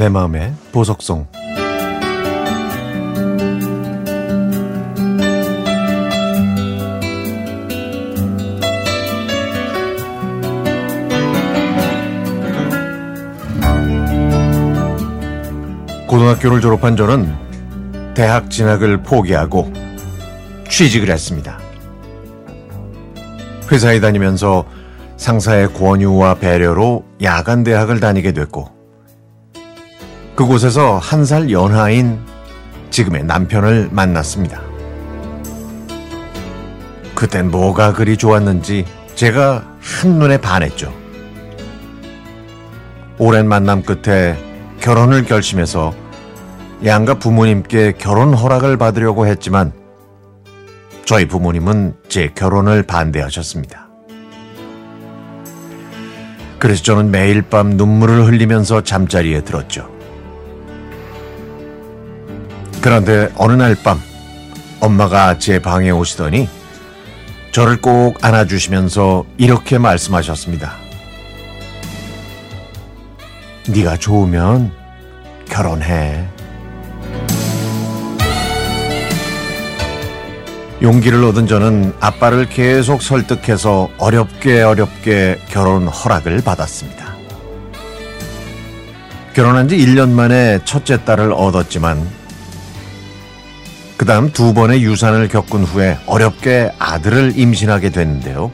내 마음의 보석송 고등학교를 졸업한 저는 대학 진학을 포기하고 취직을 했습니다. 회사에 다니면서 상사의 권유와 배려로 야간 대학을 다니게 됐고 그곳에서 한 살 연하인 지금의 남편을 만났습니다. 그땐 뭐가 그리 좋았는지 제가 한눈에 반했죠. 오랜 만남 끝에 결혼을 결심해서 양가 부모님께 결혼 허락을 받으려고 했지만 저희 부모님은 제 결혼을 반대하셨습니다. 그래서 저는 매일 밤 눈물을 흘리면서 잠자리에 들었죠. 그런데 어느 날 밤 엄마가 제 방에 오시더니 저를 꼭 안아주시면서 이렇게 말씀하셨습니다. 네가 좋으면 결혼해. 용기를 얻은 저는 아빠를 계속 설득해서 어렵게 어렵게 결혼 허락을 받았습니다. 결혼한 지 1년 만에 첫째 딸을 얻었지만 그 다음 두 번의 유산을 겪은 후에 어렵게 아들을 임신하게 됐는데요.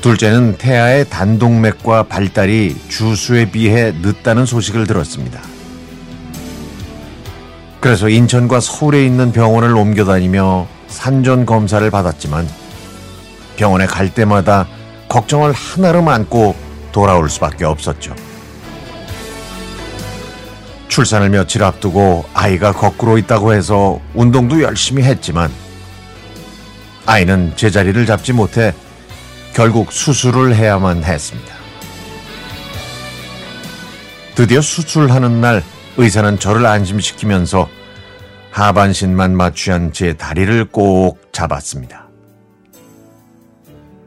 둘째는 태아의 단동맥과 발달이 주수에 비해 늦다는 소식을 들었습니다. 그래서 인천과 서울에 있는 병원을 옮겨 다니며 산전 검사를 받았지만 병원에 갈 때마다 걱정을 하나로 안고 돌아올 수밖에 없었죠. 출산을 며칠 앞두고 아이가 거꾸로 있다고 해서 운동도 열심히 했지만 아이는 제자리를 잡지 못해 결국 수술을 해야만 했습니다. 드디어 수술하는 날 의사는 저를 안심시키면서 하반신만 마취한 제 다리를 꼭 잡았습니다.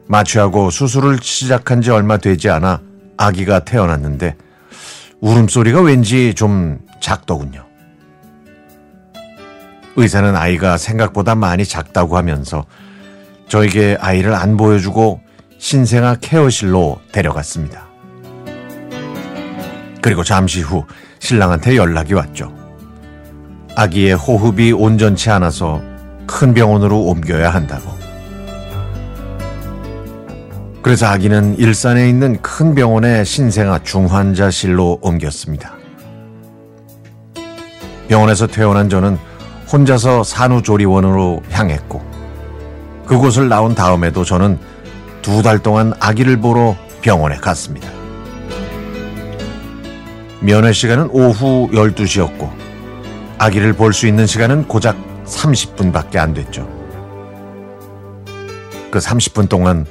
마취하고 수술을 시작한 지 얼마 되지 않아 아기가 태어났는데 울음소리가 왠지 좀 작더군요. 의사는 아이가 생각보다 많이 작다고 하면서 저에게 아이를 안 보여주고 신생아 케어실로 데려갔습니다. 그리고 잠시 후 신랑한테 연락이 왔죠. 아기의 호흡이 온전치 않아서 큰 병원으로 옮겨야 한다고. 그래서 아기는 일산에 있는 큰 병원의 신생아 중환자실로 옮겼습니다. 병원에서 퇴원한 저는 혼자서 산후조리원으로 향했고 그곳을 나온 다음에도 저는 두 달 동안 아기를 보러 병원에 갔습니다. 면회 시간은 오후 12시였고 아기를 볼 수 있는 시간은 고작 30분밖에 안 됐죠. 그 30분 동안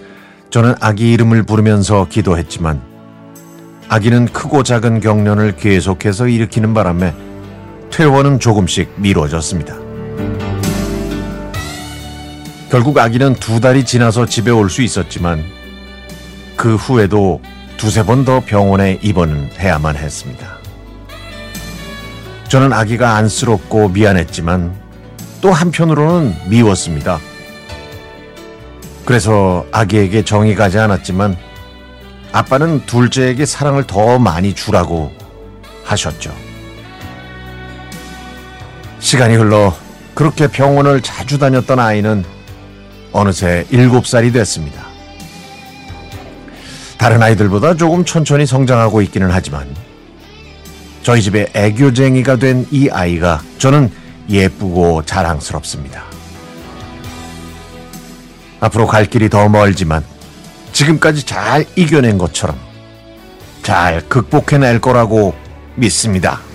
저는 아기 이름을 부르면서 기도했지만 아기는 크고 작은 경련을 계속해서 일으키는 바람에 퇴원은 조금씩 미뤄졌습니다. 결국 아기는 두 달이 지나서 집에 올 수 있었지만 그 후에도 두세 번 더 병원에 입원을 해야만 했습니다. 저는 아기가 안쓰럽고 미안했지만 또 한편으로는 미웠습니다. 그래서 아기에게 정이 가지 않았지만 아빠는 둘째에게 사랑을 더 많이 주라고 하셨죠. 시간이 흘러 그렇게 병원을 자주 다녔던 아이는 어느새 7살이 됐습니다. 다른 아이들보다 조금 천천히 성장하고 있기는 하지만 저희 집에 애교쟁이가 된 이 아이가 저는 예쁘고 자랑스럽습니다. 앞으로 갈 길이 더 멀지만 지금까지 잘 이겨낸 것처럼 잘 극복해낼 거라고 믿습니다.